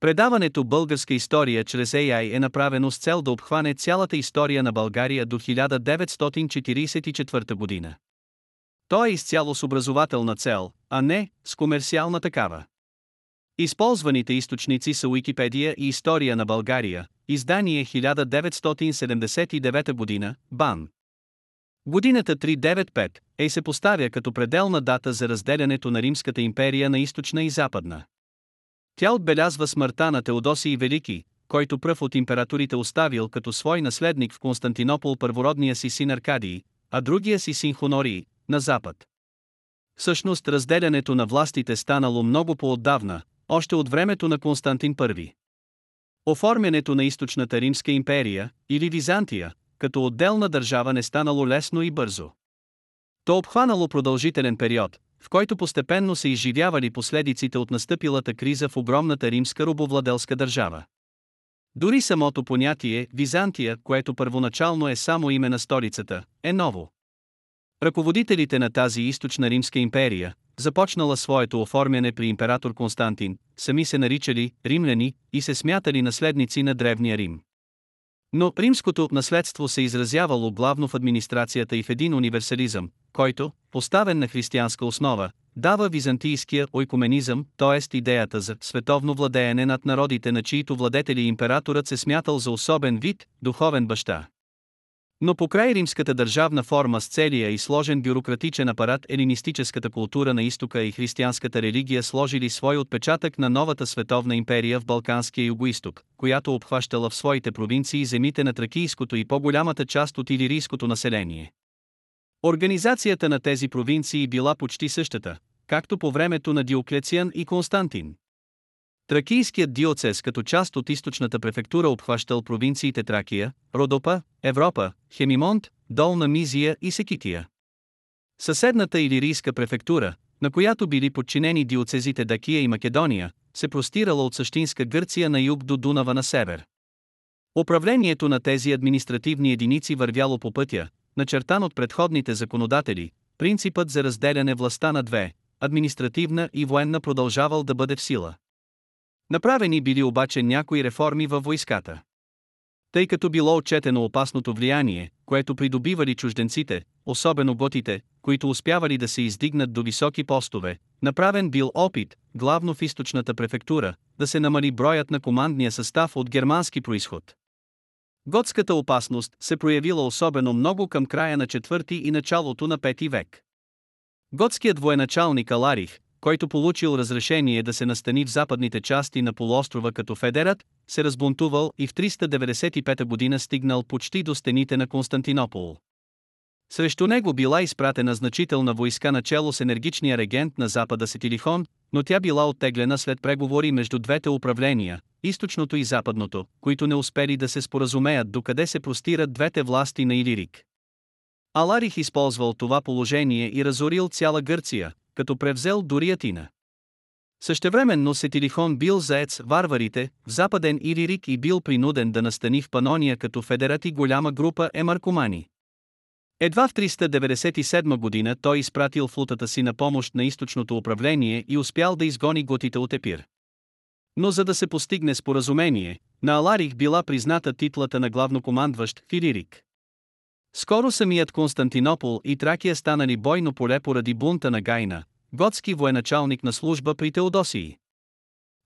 Предаването Българска история чрез AI е направено с цел да обхване цялата история на България до 1944 година. То е изцяло с образователна цел, а не с комерциална такава. Използваните източници са Уикипедия и История на България, издание 1979 година, БАН. Годината 395 е се поставя като пределна дата за разделянето на Римската империя на източна и западна. Тя отбелязва смъртта на Теодосий Велики, който пръв от императорите оставил като свой наследник в Константинопол първородния си син Аркадий, а другия си син Хонорий, на запад. Всъщност разделянето на властите станало много по-отдавна, още от времето на Константин I. Оформянето на източната Римска империя, или Византия, като отделна държава не станало лесно и бързо. То обхванало продължителен период, в който постепенно се изживявали последиците от настъпилата криза в огромната римска робовладелска държава. Дори самото понятие Византия, което първоначално е само име на столицата, е ново. Ръководителите на тази източна римска империя, започнала своето оформяне при император Константин, сами се наричали римляни и се смятали наследници на древния Рим. Но римското наследство се изразявало главно в администрацията и в един универсализъм, който, поставен на християнска основа, дава византийския ойкуменизъм, т.е. идеята за световно владеене над народите, на чието владетели императорът се смятал за особен вид, духовен баща. Но покрай римската държавна форма с целия и сложен бюрократичен апарат елинистическата култура на изтока и християнската религия сложили свой отпечатък на новата световна империя в Балканския югоисток, която обхващала в своите провинции земите на тракийското и по-голямата част от илирийското население. Организацията на тези провинции била почти същата, както по времето на Диоклециан и Константин. Тракийският диоцес като част от източната префектура обхващал провинциите Тракия, Родопа, Европа, Хемимонт, Долна Мизия и Секития. Съседната Илирийска префектура, на която били подчинени диоцезите Дакия и Македония, се простирала от същинска Гърция на юг до Дунава на север. Управлението на тези административни единици вървяло по пътя, начертан от предходните законодатели, принципът за разделяне властта на две, административна и военна продължавал да бъде в сила. Направени били обаче някои реформи във войската. Тъй като било отчетено опасното влияние, което придобивали чужденците, особено готите, които успявали да се издигнат до високи постове, направен бил опит, главно в източната префектура, да се намали броят на командния състав от германски происход. Готската опасност се проявила особено много към края на 4 и началото на 5 век. Готският военачалник Аларих, който получил разрешение да се настани в западните части на полуострова като федерат, се разбунтувал и в 395 година стигнал почти до стените на Константинопол. Срещу него била изпратена значителна войска начало с енергичния регент на запада Сетилихон, но тя била оттеглена след преговори между двете управления, източното и западното, които не успели да се споразумеят докъде се простират двете власти на Илирик. Аларих използвал това положение и разорил цяла Гърция, като превзел дори Атина. Същевременно Сетилихон бил заец варварите в западен Иририк и бил принуден да настани в Панония като федерати голяма група емаркомани. Едва в 397 година той изпратил флутата си на помощ на източното управление и успял да изгони готите от Епир. Но за да се постигне споразумение, на Аларих била призната титлата на главнокомандващ Филирик. Скоро самият Константинопол и Тракия станали бойно поле поради бунта на Гайна, готски военачалник на служба при Теодосии.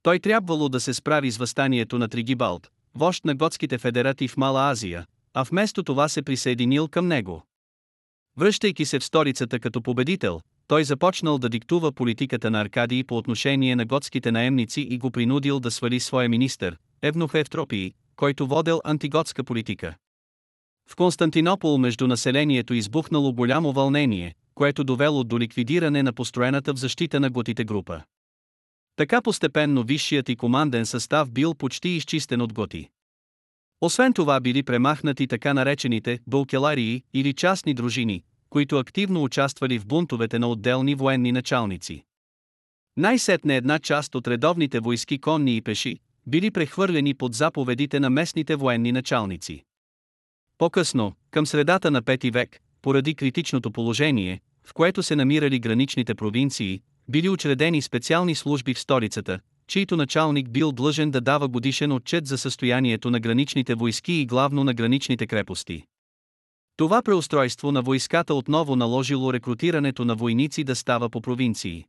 Той трябвало да се справи с възстанието на Тригибалт, вожд на готските федерати в Мала Азия, а вместо това се присъединил към него. Връщайки се в столицата като победител, той започнал да диктува политиката на Аркадий по отношение на готските наемници и го принудил да свали своя министър, Евнух Евтропии, който водел антиготска политика. В Константинопол между населението избухнало голямо вълнение, което довело до ликвидиране на построената в защита на готите група. Така постепенно висшият и команден състав бил почти изчистен от готи. Освен това били премахнати така наречените булкеларии или частни дружини, които активно участвали в бунтовете на отделни военни началници. Най-сетне една част от редовните войски конни и пеши, били прехвърлени под заповедите на местните военни началници. По-късно, към средата на 5 век, поради критичното положение, в което се намирали граничните провинции, били учредени специални служби в столицата, чийто началник бил длъжен да дава годишен отчет за състоянието на граничните войски и главно на граничните крепости. Това преустройство на войската отново наложило рекрутирането на войници да става по провинции.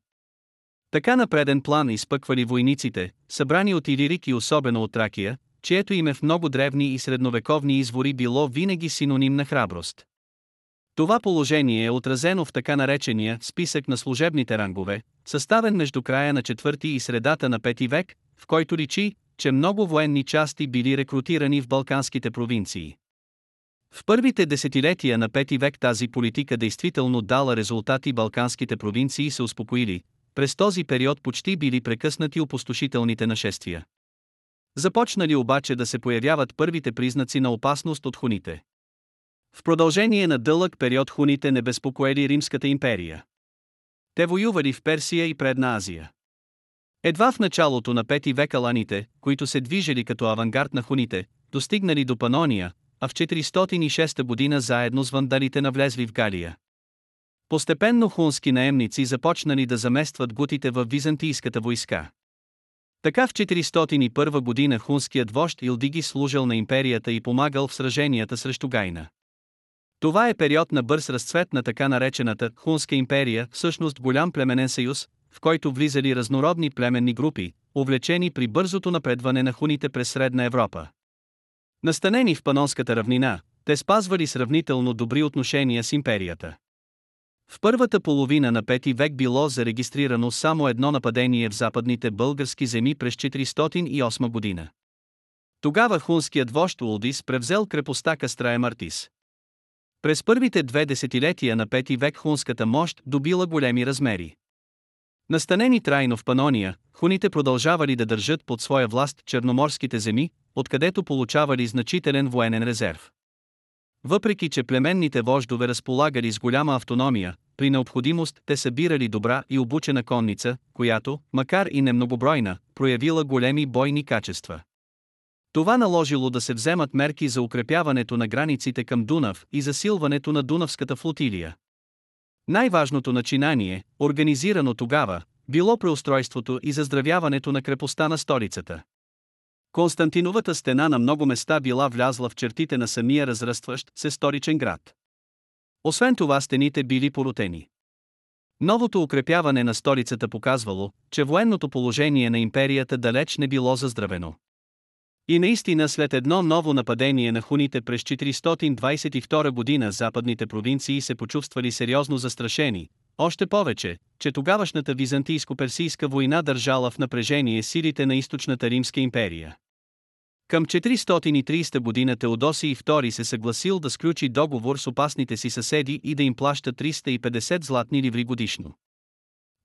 Така на преден план изпъквали войниците, събрани от Илирик и особено от Тракия, чието име в много древни и средновековни извори било винаги синоним на храброст. Това положение е отразено в така наречения списък на служебните рангове, съставен между края на 4 и средата на 5 век, в който личи, че много военни части били рекрутирани в балканските провинции. В първите десетилетия на 5 век тази политика действително дала резултати балканските провинции се успокоили, през този период почти били прекъснати опустошителните нашествия. Започнали обаче да се появяват първите признаци на опасност от хуните. В продължение на дълъг период хуните не безпокоели Римската империя. Те воювали в Персия и Предна Азия. Едва в началото на 5 век аланите, които се движели като авангард на хуните, достигнали до Панония, а в 406 година заедно с вандалите навлезли в Галия. Постепенно хунски наемници започнали да заместват гутите в византийската войска. Така в 401 година хунският вожд Илдиги служил на империята и помагал в сраженията срещу Гайна. Това е период на бърз разцвет на така наречената Хунска империя, всъщност голям племенен съюз, в който влизали разнородни племенни групи, увлечени при бързото напредване на хуните през Средна Европа. Настанени в Панонската равнина, те спазвали сравнително добри отношения с империята. В първата половина на 5 век било зарегистрирано само едно нападение в западните български земи през 408 година. Тогава хунският вожд Улдис превзел крепостта Кастрая Мартис. През първите две десетилетия на 5 век хунската мощ добила големи размери. Настанени трайно в Панония, хуните продължавали да държат под своя власт черноморските земи, откъдето получавали значителен военен резерв. Въпреки че племенните вождове разполагали с голяма автономия, при необходимост те събирали добра и обучена конница, която, макар и немногобройна, проявила големи бойни качества. Това наложило да се вземат мерки за укрепяването на границите към Дунав и засилването на Дунавската флотилия. Най-важното начинание, организирано тогава, било преустройството и заздравяването на крепостта на столицата. Константиновата стена на много места била влязла в чертите на самия разрастващ се столичен град. Освен това стените били поротени. Новото укрепяване на столицата показвало, че военното положение на империята далеч не било заздравено. И наистина след едно ново нападение на хуните през 422 година западните провинции се почувствали сериозно застрашени, още повече, че тогавашната византийско-персийска война държала в напрежение силите на източната Римска империя. Към 430 година Теодосий II се съгласил да сключи договор с опасните си съседи и да им плаща 350 златни ливри годишно.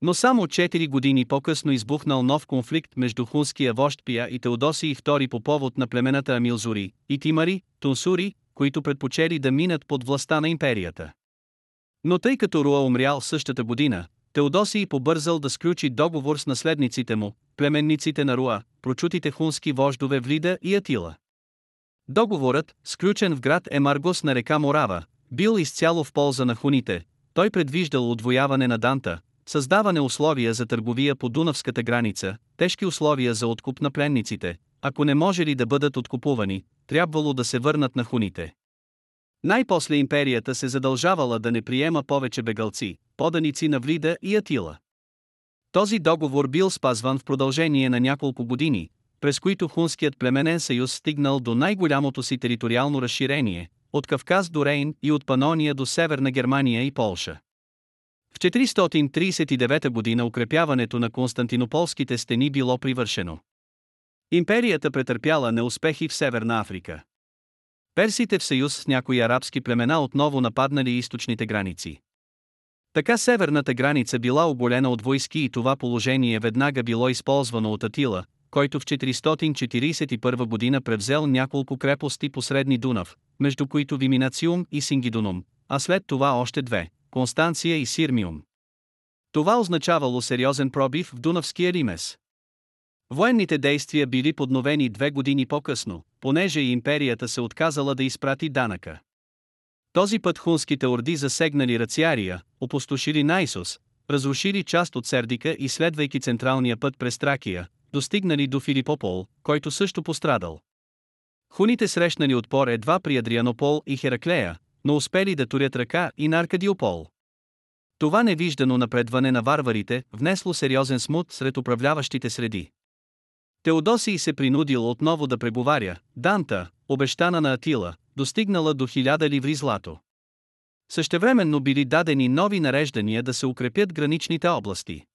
Но само 4 години по-късно избухнал нов конфликт между хунския вожд Пия и Теодосий II по повод на племената Амилзури и Тимари, Тунсури, които предпочели да минат под властта на империята. Но тъй като Руа умрял същата година, Теодосий побързал да сключи договор с наследниците му, племенниците на Руа, прочутите хунски вождове Влида и Атила. Договорът, сключен в град Емаргос на река Морава, бил изцяло в полза на хуните, той предвиждал отвояване на Данта, създаване условия за търговия по Дунавската граница, тежки условия за откуп на пленниците, ако не може ли да бъдат откупувани, трябвало да се върнат на хуните. Най-после империята се задължавала да не приема повече бегалци, поданици на Влида и Атила. Този договор бил спазван в продължение на няколко години, през които хунският племенен съюз стигнал до най-голямото си териториално разширение, от Кавказ до Рейн и от Панония до Северна Германия и Полша. В 439 година укрепяването на константинополските стени било привършено. Империята претърпяла неуспехи в Северна Африка. Персите в съюз с някои арабски племена отново нападнали източните граници. Така северната граница била оболена от войски и това положение веднага било използвано от Атила, който в 441 година превзел няколко крепости по Средни Дунав, между които Виминациум и Сингидунум, а след това още две – Констанция и Сирмиум. Това означавало сериозен пробив в Дунавския Римес. Военните действия били подновени две години по-късно, понеже и империята се отказала да изпрати данъка. Този път хунските орди засегнали Рациария, опустошили Найсос, разрушили част от Сердика и следвайки централния път през Тракия, достигнали до Филипопол, който също пострадал. Хуните срещнали отпор едва при Адрианопол и Хераклея, но успели да турят ръка и на Аркадиопол. Това невиждано напредване на варварите внесло сериозен смут сред управляващите среди. Теодосий се принудил отново да преговаря, Данта, обещана на Атила, достигнала до хиляда ливри злато. Същевременно били дадени нови нареждания да се укрепят граничните области.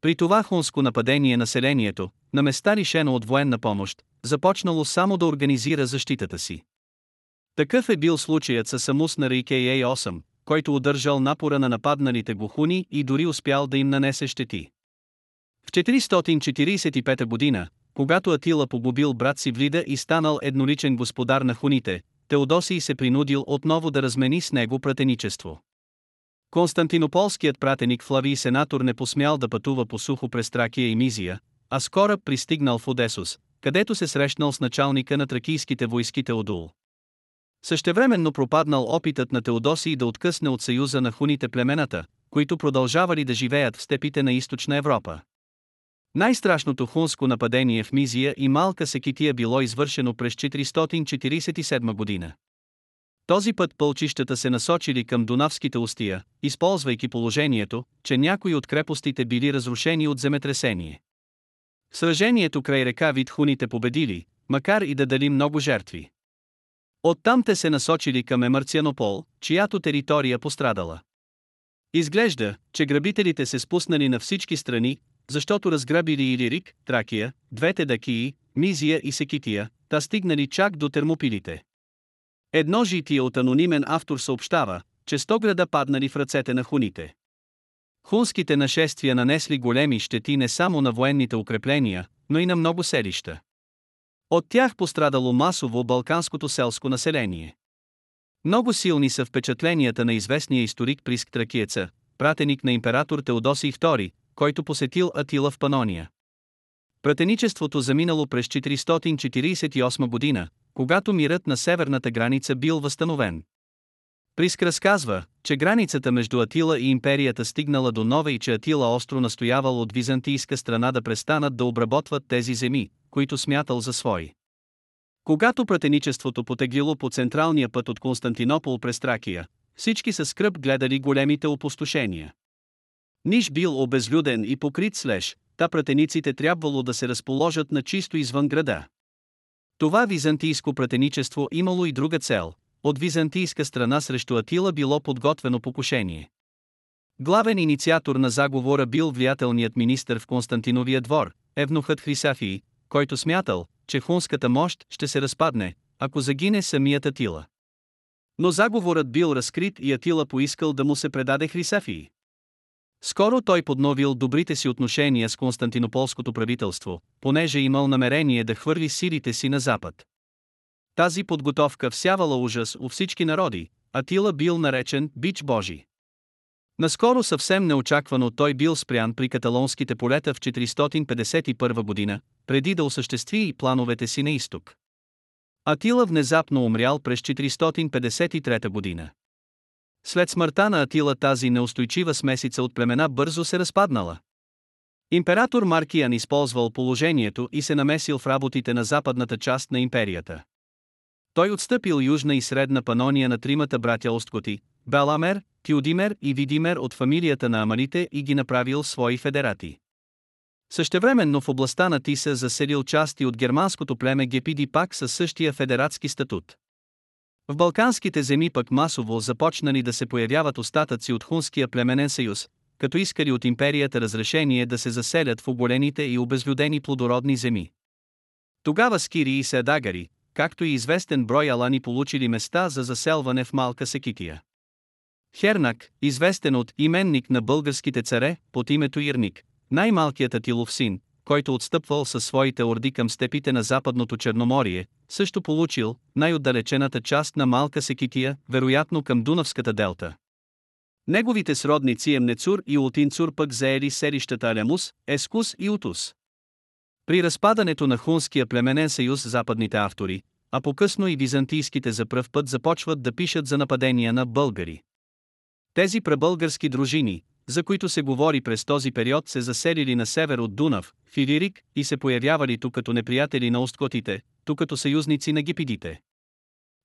При това хунско нападение населението, на места лишено от военна помощ, започнало само да организира защитата си. Такъв е бил случаят с Самус на Рейкей 8 който удържал напора на нападналите го хуни и дори успял да им нанесе щети. В 445 година, когато Атила погубил брат си Влида и станал едноличен господар на хуните, Теодосий се принудил отново да размени с него пратеничество. Константинополският пратеник Флавий сенатор не посмял да пътува по сухо през Тракия и Мизия, а скоро пристигнал в Одесус, където се срещнал с началника на тракийските войски Теодул. Същевременно пропаднал опитът на Теодосий да откъсне от съюза на хуните племената, които продължавали да живеят в степите на източна Европа. Най-страшното хунско нападение в Мизия и Малка Секития било извършено през 447 година. Този път пълчищата се насочили към Дунавските устия, използвайки положението, че някои от крепостите били разрушени от земетресение. Сражението край река Вид хуните победили, макар и да дали много жертви. Оттам те се насочили към Емарцианопол, чиято територия пострадала. Изглежда, че грабителите се спуснали на всички страни, защото разграбили Илирик, Тракия, двете Дакии, Мизия и Секития, та стигнали чак до термопилите. Едно житие от анонимен автор съобщава, че сто града паднали в ръцете на хуните. Хунските нашествия нанесли големи щети не само на военните укрепления, но и на много селища. От тях пострадало масово балканското селско население. Много силни са впечатленията на известния историк Приск Тракиеца, пратеник на император Теодосий II, който посетил Атила в Панония. Пратеничеството заминало през 448 година, когато мирът на северната граница бил възстановен. Приск разказва, че границата между Атила и империята стигнала до Нова и че Атила остро настоявал от византийска страна да престанат да обработват тези земи, които смятал за свои. Когато пратеничеството потеглило по централния път от Константинопол през Тракия, всички със скръп гледали големите опустошения. Ниш бил обезлюден и покрит с леж, та пратениците трябвало да се разположат на чисто извън града. Това византийско пратеничество имало и друга цел, от византийска страна срещу Атила било подготвено покушение. Главен инициатор на заговора бил влиятелният министър в Константиновия двор, евнухът Хрисафии, който смятал, че хунската мощ ще се разпадне, ако загине самият Атила. Но заговорът бил разкрит и Атила поискал да му се предаде Хрисафии. Скоро той подновил добрите си отношения с Константинополското правителство, понеже имал намерение да хвърли силите си на запад. Тази подготовка всявала ужас у всички народи, Атила бил наречен Бич Божи. Наскоро съвсем неочаквано той бил спрян при каталонските полета в 451 година, преди да осъществи и плановете си на изток. Атила внезапно умрял през 453 година. След смъртта на Атила тази неустойчива смесица от племена бързо се разпаднала. Император Маркиян използвал положението и се намесил в работите на западната част на империята. Той отстъпил южна и средна панония на тримата братя Осткоти, Беламер, Тиодимер и Видимер от фамилията на Амалите и ги направил свои федерати. Същевременно в областта на Тиса заселил части от германското племе Гепиди пак със същия федератски статут. В Балканските земи пък масово започнали да се появяват остатъци от Хунския племенен съюз, като искали от империята разрешение да се заселят в оболените и обезлюдени плодородни земи. Тогава скири и седагари, както и известен брой алани получили места за заселване в Малка Секития. Хернак, известен от именник на българските царе, под името Ирник, най-малкият Атилов син, който отстъпвал със своите орди към степите на Западното Черноморие, също получил най-отдалечената част на Малка Секития, вероятно към Дунавската делта. Неговите сродници Емнецур и Ултинцур пък заели селищата Алямус, Ескус и Утус. При разпадането на Хунския племенен съюз западните автори, а по-късно и византийските за пръв път започват да пишат за нападения на българи. Тези пребългарски дружини, за които се говори през този период се заселили на север от Дунав, в Илирик, и се появявали тук като неприятели на осткотите, тук като съюзници на гипидите.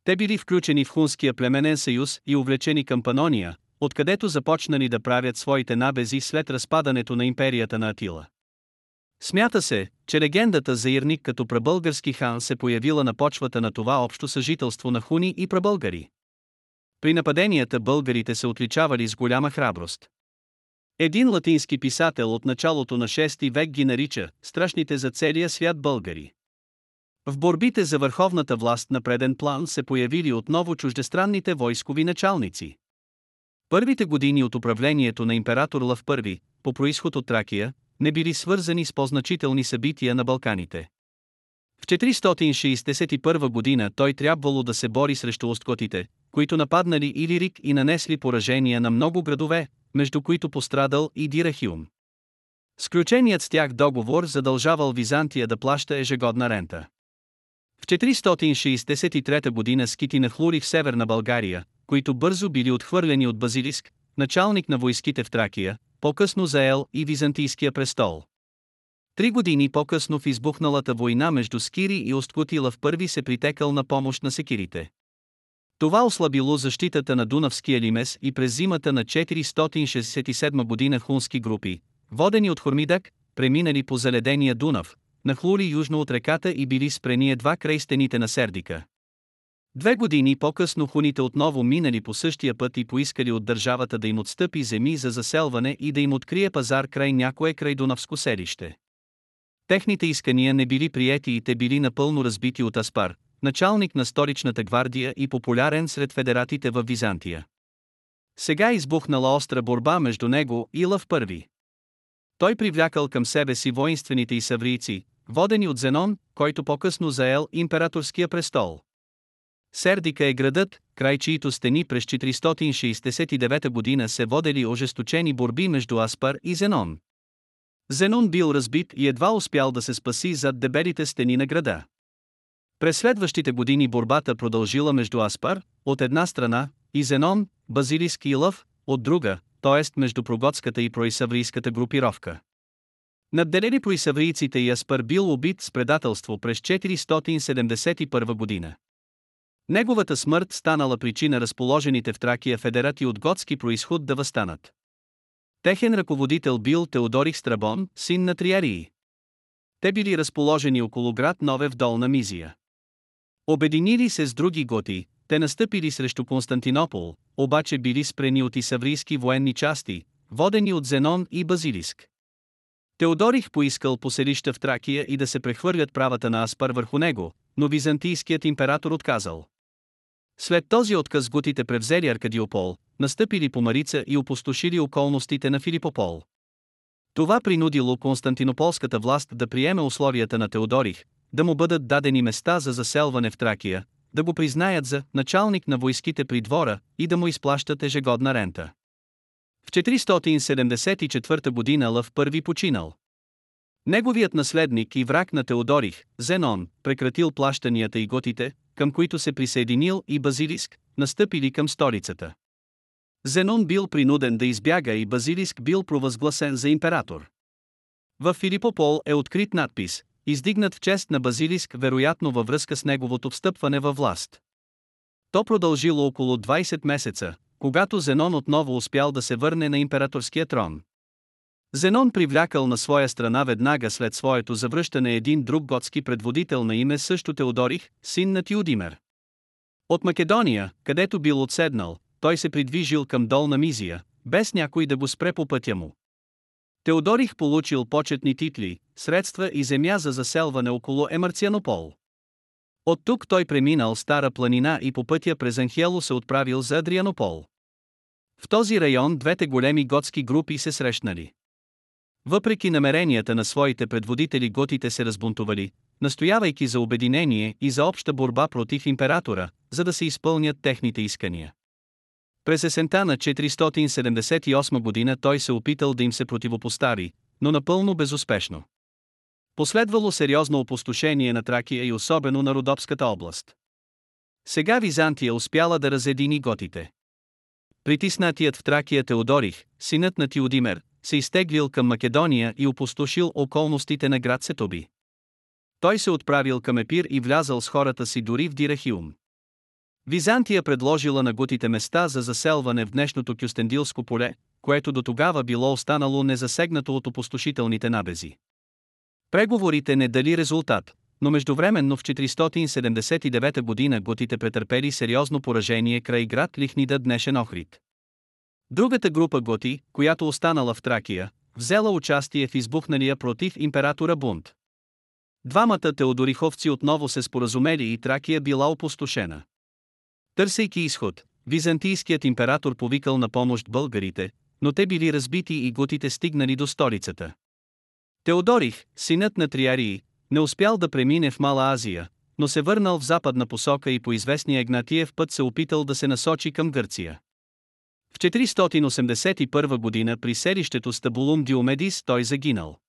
Те били включени в Хунския племенен съюз и увлечени към Панония, откъдето започнали да правят своите набези след разпадането на империята на Атила. Смята се, че легендата за Ирник като прабългарски хан се появила на почвата на това общо съжителство на хуни и прабългари. При нападенията българите се отличавали с голяма храброст. Един латински писател от началото на 6 век ги нарича «страшните за целия свят българи». В борбите за върховната власт на преден план се появили отново чуждестранните войскови началници. Първите години от управлението на император Лъв I, по происход от Тракия, не били свързани с по-значителни събития на Балканите. В 461 година той трябвало да се бори срещу осткотите, които нападнали Илирик и нанесли поражения на много градове, между които пострадал и Дирахиум. Сключеният с тях договор задължавал Византия да плаща ежегодна рента. В 463 година скити нахлури в северна България, които бързо били отхвърлени от Базилиск, началник на войските в Тракия, по-късно заел и Византийския престол. Три години по-късно в избухналата война между Скири и Осткутила в първи се притекал на помощ на секирите. Това ослабило защитата на Дунавския лимес и през зимата на 467 година хунски групи, водени от Хормидак, преминали по заледения Дунав, нахлули южно от реката и били спрени едва край стените на Сердика. Две години по-късно хуните отново минали по същия път и поискали от държавата да им отстъпи земи за заселване и да им открие пазар край някое край Дунавско селище. Техните искания не били приети и те били напълно разбити от Аспар, началник на столичната гвардия и популярен сред федератите в Византия. Сега избухнала остра борба между него и Лъв I. Той привлякал към себе си воинствените и саврийци, водени от Зенон, който по-късно заел императорския престол. Сердика е градът, край чието стени през 469 година се водели ожесточени борби между Аспар и Зенон. Зенон бил разбит и едва успял да се спаси зад дебелите стени на града. През следващите години борбата продължила между Аспар, от една страна, и Зенон, Базилиск и Лъв, от друга, т.е. между проготската и происаврийската групировка. Надделени происаврийците и Аспар бил убит с предателство през 471 година. Неговата смърт станала причина разположените в Тракия федерати от готски происход да възстанат. Техен ръководител бил Теодорих Страбон, син на Триарии. Те били разположени около град Нове в Долна Мизия. Обединили се с други готи, те настъпили срещу Константинопол, обаче били спрени от исаврийски военни части, водени от Зенон и Базилиск. Теодорих поискал поселища в Тракия и да се прехвърлят правата на Аспар върху него, но византийският император отказал. След този отказ гутите превзели Аркадиопол, настъпили по Марица и опустошили околностите на Филипопол. Това принудило Константинополската власт да приеме условията на Теодорих, да му бъдат дадени места за заселване в Тракия, да го признаят за началник на войските при двора и да му изплащат ежегодна рента. В 474 година Лъв първи починал. Неговият наследник и враг на Теодорих, Зенон, прекратил плащанията и готите, към които се присъединил и Базилиск, настъпили към столицата. Зенон бил принуден да избяга и Базилиск бил провъзгласен за император. В Филипопол е открит надпис, издигнат в чест на Базилиск вероятно във връзка с неговото встъпване във власт. То продължило около 20 месеца, когато Зенон отново успял да се върне на императорския трон. Зенон привлякал на своя страна веднага след своето завръщане един друг готски предводител на име също Теодорих, син на Тиудимер. От Македония, където бил отседнал, той се придвижил към долна Мизия, без някой да го спре по пътя му. Теодорих получил почетни титли, средства и земя за заселване около Емарцианопол. От тук той преминал Стара планина и по пътя през Анхело се отправил за Адрианопол. В този район двете големи готски групи се срещнали. Въпреки намеренията на своите предводители готите се разбунтували, настоявайки за обединение и за обща борба против императора, за да се изпълнят техните искания. През есента на 478 година той се опитал да им се противопостави, но напълно безуспешно. Последвало сериозно опустошение на Тракия и особено на Родопската област. Сега Византия успяла да разедини готите. притиснатият в Тракия Теодорих, синът на Тиодимер, се изтеглил към Македония и опустошил околностите на град Сетоби. Той се отправил към Епир и влязал с хората си дори в Дирахиум. Византия предложила на гутите места за заселване в днешното Кюстендилско поле, което до тогава било останало незасегнато от опустошителните набези. Преговорите не дали резултат, но междувременно в 479 година готите претърпели сериозно поражение край град Лихнида днешен Охрид. Другата група готи, която останала в Тракия, взела участие в избухналия против императора бунт. Двамата теодориховци отново се споразумели и Тракия била опустошена. Търсейки изход, византийският император повикал на помощ българите, но те били разбити и готите стигнали до столицата. Теодорих, синът на Триарии, не успял да премине в Мала Азия, но се върнал в западна посока и по известния Егнатиев път се опитал да се насочи към Гърция. В 481 година при селището Стабулум Диомедис той загинал.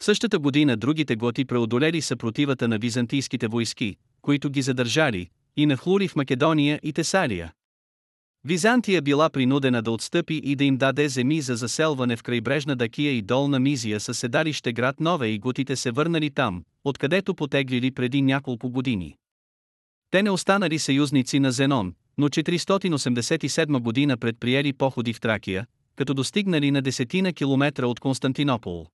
В същата година другите готи преодолели съпротивата на византийските войски, които ги задържали, и нахлури в Македония и Тесалия. Византия била принудена да отстъпи и да им даде земи за заселване в крайбрежна Дакия и долна Мизия със седалище град Нове и гутите се върнали там, откъдето потеглили преди няколко години. Те не останали съюзници на Зенон, но 487 година предприели походи в Тракия, като достигнали на десетина километра от Константинопол.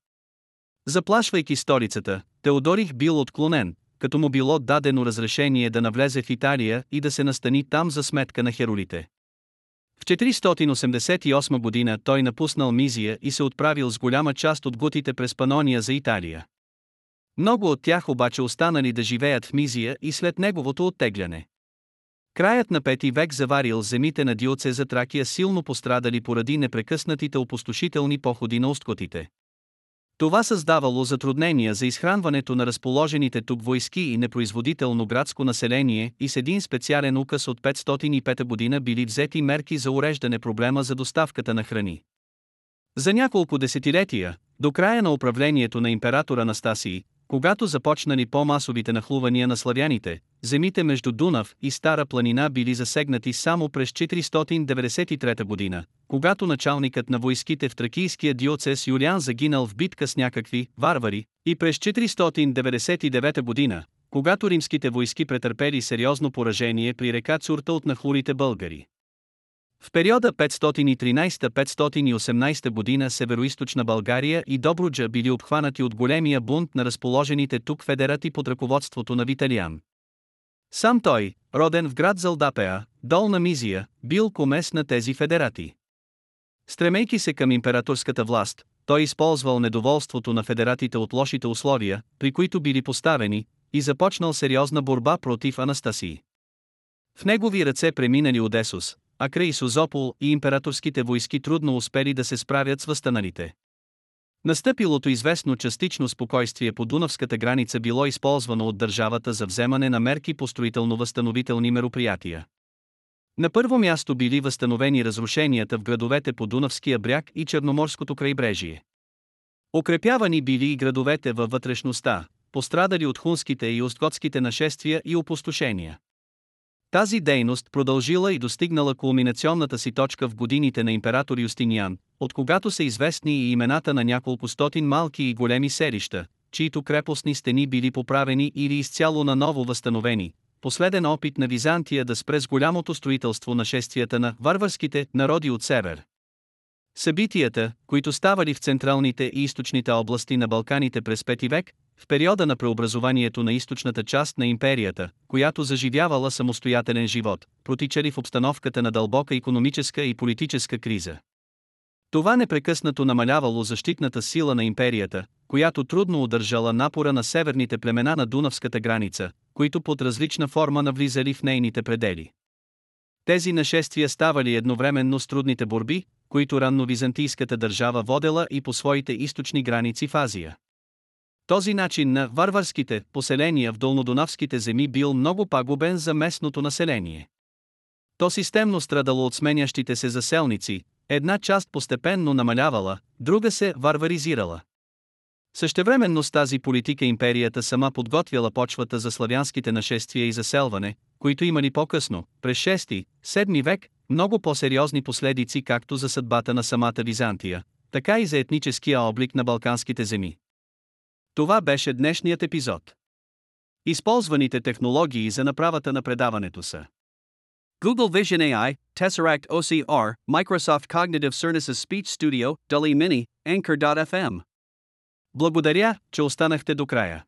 Заплашвайки столицата, Теодорих бил отклонен, като му било дадено разрешение да навлезе в Италия и да се настани там за сметка на херолите. В 488 година той напуснал Мизия и се отправил с голяма част от гутите през Панония за Италия. Много от тях обаче останали да живеят в Мизия и след неговото оттегляне. Краят на пети век заварил земите на Диоце за Тракия силно пострадали поради непрекъснатите опустошителни походи на усткотите. Това създавало затруднения за изхранването на разположените тук войски и непроизводително градско население и с един специален указ от 505 година били взети мерки за уреждане проблема за доставката на храни. За няколко десетилетия, до края на управлението на император Анастасий, когато започнали по-масовите нахлувания на славяните, земите между Дунав и Стара планина били засегнати само през 493 година, когато началникът на войските в тракийския диоцес Юлиан загинал в битка с някакви варвари, и през 499 година, когато римските войски претърпели сериозно поражение при река Цурта от нахлурите българи. В периода 513-518 година Североизточна България и Добруджа били обхванати от големия бунт на разположените тук федерати под ръководството на Виталиан. Сам той, роден в град Залдапеа, долна Мизия, бил комес на тези федерати. Стремейки се към императорската власт, той използвал недоволството на федератите от лошите условия, при които били поставени, и започнал сериозна борба против Анастасии. В негови ръце преминали Одесус, а край и императорските войски трудно успели да се справят с възстаналите. Настъпилото известно частично спокойствие по Дунавската граница било използвано от държавата за вземане на мерки по строително-възстановителни мероприятия. На първо място били възстановени разрушенията в градовете по Дунавския бряг и Черноморското крайбрежие. Укрепявани били и градовете във вътрешността, пострадали от хунските и остготските нашествия и опустошения. Тази дейност продължила и достигнала кулминационната си точка в годините на император Юстиниан, от когато са известни и имената на няколко стотин малки и големи селища, чието крепостни стени били поправени или изцяло наново възстановени, последен опит на Византия да спре с голямото строителство на шествията на варварските народи от север. Събитията, които ставали в централните и източните области на Балканите през 5 век, в периода на преобразованието на източната част на империята, която заживявала самостоятелен живот, протичали в обстановката на дълбока економическа и политическа криза. Това непрекъснато намалявало защитната сила на империята, която трудно удържала напора на северните племена на Дунавската граница, които под различна форма навлизали в нейните предели. Тези нашествия ставали едновременно с трудните борби, които ранно византийската държава водела и по своите източни граници в Азия. Този начин на варварските поселения в долнодонавските земи бил много пагубен за местното население. То системно страдало от сменящите се заселници, една част постепенно намалявала, друга се варваризирала. Същевременно с тази политика империята сама подготвяла почвата за славянските нашествия и заселване, които имали по-късно, през 6-7 век, много по-сериозни последици както за съдбата на самата Византия, така и за етническия облик на балканските земи. Това беше днешният епизод. Използваните технологии за направата на предаването са Google Vision AI, Tesseract OCR, Microsoft Cognitive Services Speech Studio, DALI Mini, Anchor.fm. Благодаря, че останахте до края.